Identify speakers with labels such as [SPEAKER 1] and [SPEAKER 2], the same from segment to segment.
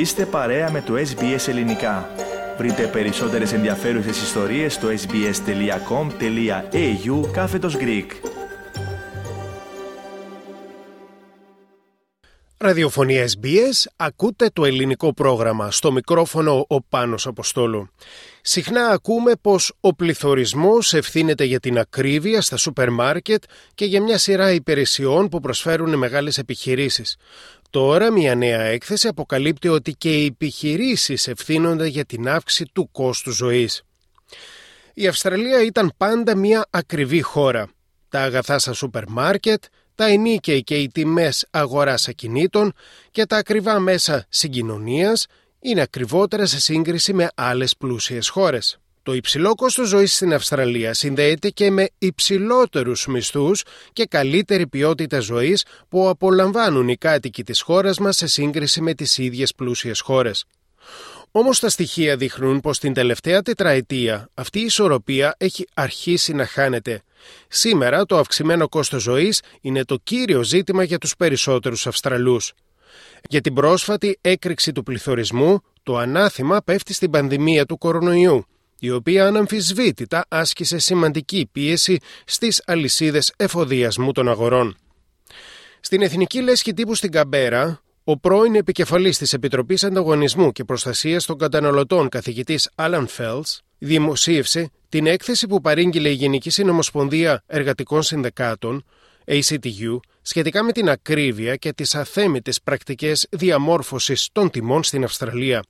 [SPEAKER 1] Είστε παρέα με το SBS Ελληνικά. Βρείτε περισσότερες ενδιαφέρουσες ιστορίες στο sbs.com.au κάθετος Greek.
[SPEAKER 2] Ραδιοφωνία SBS, ακούτε το ελληνικό πρόγραμμα. Στο μικρόφωνο ο Πάνος Αποστόλου. Συχνά ακούμε πως ο πληθωρισμός ευθύνεται για την ακρίβεια στα σούπερ μάρκετ και για μια σειρά υπηρεσιών που προσφέρουν μεγάλες επιχειρήσεις. Τώρα μια νέα έκθεση αποκαλύπτει ότι και οι επιχειρήσεις ευθύνονται για την αύξηση του κόστου ζωής. Η Αυστραλία ήταν πάντα μια ακριβή χώρα. Τα αγαθά στα σούπερ μάρκετ, τα ενίκαιοι και οι τιμές αγοράς ακινήτων και τα ακριβά μέσα συγκοινωνίας είναι ακριβότερα σε σύγκριση με άλλες πλούσιες χώρες. Το υψηλό κόστος ζωής στην Αυστραλία συνδέεται και με υψηλότερους μισθούς και καλύτερη ποιότητα ζωής που απολαμβάνουν οι κάτοικοι της χώρας μας σε σύγκριση με τις ίδιες πλούσιες χώρες. Όμως τα στοιχεία δείχνουν πως την τελευταία τετραετία αυτή η ισορροπία έχει αρχίσει να χάνεται. Σήμερα το αυξημένο κόστος ζωής είναι το κύριο ζήτημα για τους περισσότερους Αυστραλούς. Για την πρόσφατη έκρηξη του πληθωρισμού, το ανάθημα πέφτει στην πανδημία του κορονοϊού η οποία αναμφισβήτητα άσκησε σημαντική πίεση στις αλυσίδες εφοδιασμού των αγορών. Στην Εθνική Λέσχη Τύπου στην Καμπέρα, ο πρώην επικεφαλής της Επιτροπής Ανταγωνισμού και Προστασίας των Καταναλωτών καθηγητής Άλαν Φέλς δημοσίευσε την έκθεση που παρήγγειλε η Γενική Συνομοσπονδία Εργατικών Συνδεκάτων ACTU σχετικά με την ακρίβεια και τις αθέμητες πρακτικές διαμόρφωσης των τιμών στην Αυστραλία.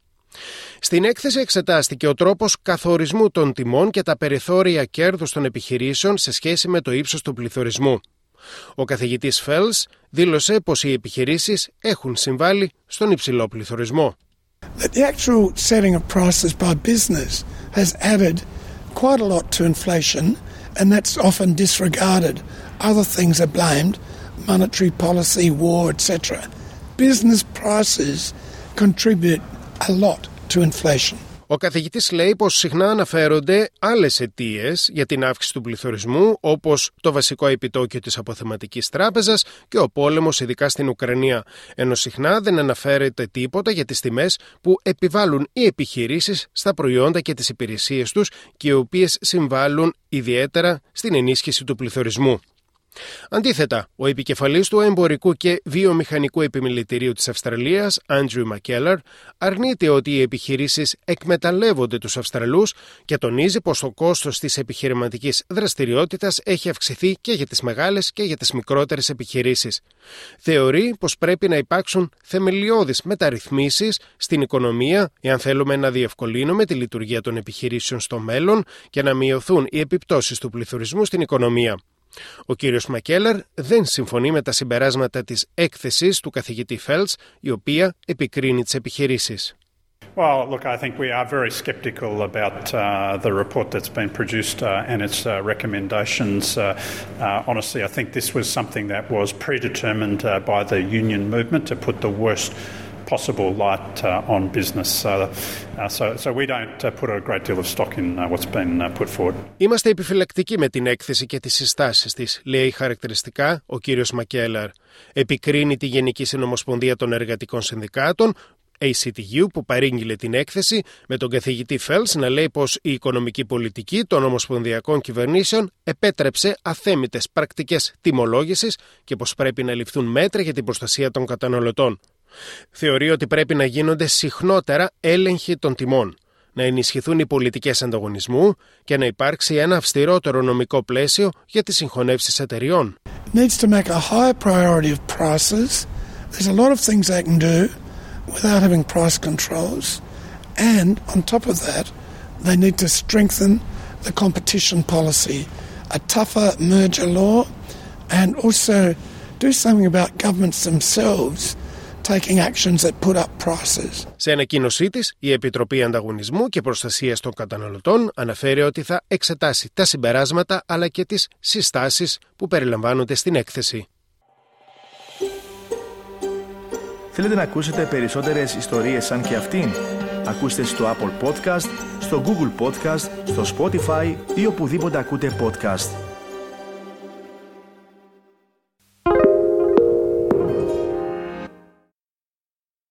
[SPEAKER 2] Στην έκθεση εξετάστηκε ο τρόπος καθορισμού των τιμών και τα περιθώρια κέρδους των επιχειρήσεων σε σχέση με το ύψος του πληθωρισμού. Ο καθηγητής Φέλς δήλωσε πως οι επιχειρήσεις έχουν συμβάλει στον υψηλό πληθωρισμό.
[SPEAKER 3] The actual setting of prices by business has added quite a lot to inflation and that's often disregarded. Other things are blamed, monetary policy, war, etc. Business prices contribute a lot to inflation.
[SPEAKER 2] Ο καθηγητής λέει πως συχνά αναφέρονται άλλες αιτίες για την αύξηση του πληθωρισμού όπως το βασικό επιτόκιο της αποθεματικής τράπεζας και ο πόλεμος ειδικά στην Ουκρανία, ενώ συχνά δεν αναφέρεται τίποτα για τις τιμές που επιβάλλουν οι επιχειρήσεις στα προϊόντα και τις υπηρεσίες τους και οι οποίες συμβάλλουν ιδιαίτερα στην ενίσχυση του πληθωρισμού. Αντίθετα, ο επικεφαλής του εμπορικού και βιομηχανικού επιμελητηρίου της Αυστραλίας, Άντριου Μακέλαρ, αρνείται ότι οι επιχειρήσεις εκμεταλλεύονται τους Αυστραλούς και τονίζει πως το κόστος της επιχειρηματικής δραστηριότητας έχει αυξηθεί και για τις μεγάλες και για τις μικρότερες επιχειρήσεις. Θεωρεί πως πρέπει να υπάρξουν θεμελιώδεις μεταρρυθμίσεις στην οικονομία εάν θέλουμε να διευκολύνουμε τη λειτουργία των επιχειρήσεων στο μέλλον και να μειωθούν οι επιπτώσεις του πληθωρισμού στην οικονομία. Ο κύριος Μακέλαρ δεν συμφωνεί με τα συμπεράσματα της έκθεσης του καθηγητή Φέλτς, η οποία επικρίνει τις επιχειρήσεις.
[SPEAKER 4] Well, look, I think we are very sceptical about uh, the report that's been produced uh, and its uh, recommendations. Uh, uh, honestly, I think this was something that was predetermined uh, by the union movement to put the worst possible light uh, on business. Uh, so, so we don't uh, put a great deal of stock in what's been put forward.
[SPEAKER 2] Είμαστε επιφυλακτικοί με την έκθεση και τις συστάσεις της, λέει χαρακτηριστικά ο κύριος Μακέλαρ. Επικρίνει τη Γενική Συνομοσπονδία των Εργατικών Συνδικάτων ACTU που παρήγγειλε την έκθεση με τον καθηγητή Φέλς να λέει πως η οικονομική πολιτική των ομοσπονδιακών κυβερνήσεων επέτρεψε αθέμητες πρακτικές τιμολόγησης και πως πρέπει να ληφθούν μέτρα για την προστασία των καταναλωτών. Θεωρεί ότι πρέπει να γίνονται συχνότερα έλεγχοι των τιμών, να ενισχυθούν οι πολιτικές ανταγωνισμού και να υπάρξει ένα αυστηρότερο νομικό πλαίσιο για τις συγχωνεύσεις εταιριών.
[SPEAKER 3] Needs to make a higher priority of prices. There's a lot of things they can do without having price controls. And on top of that, they need to strengthen the competition policy, a tougher merger law, and also do something about governments themselves taking actions that put up prices.
[SPEAKER 2] Σε ανακοίνωσή της, η Επιτροπή Ανταγωνισμού και Προστασίας των Καταναλωτών αναφέρει ότι θα εξετάσει τα συμπεράσματα αλλά και τις συστάσεις που περιλαμβάνονται στην έκθεση.
[SPEAKER 1] Θέλετε να ακούσετε περισσότερες ιστορίες σαν και αυτήν; Ακούστε στο Apple Podcast, στο Google Podcast, στο Spotify ή οπουδήποτε ακούτε podcast.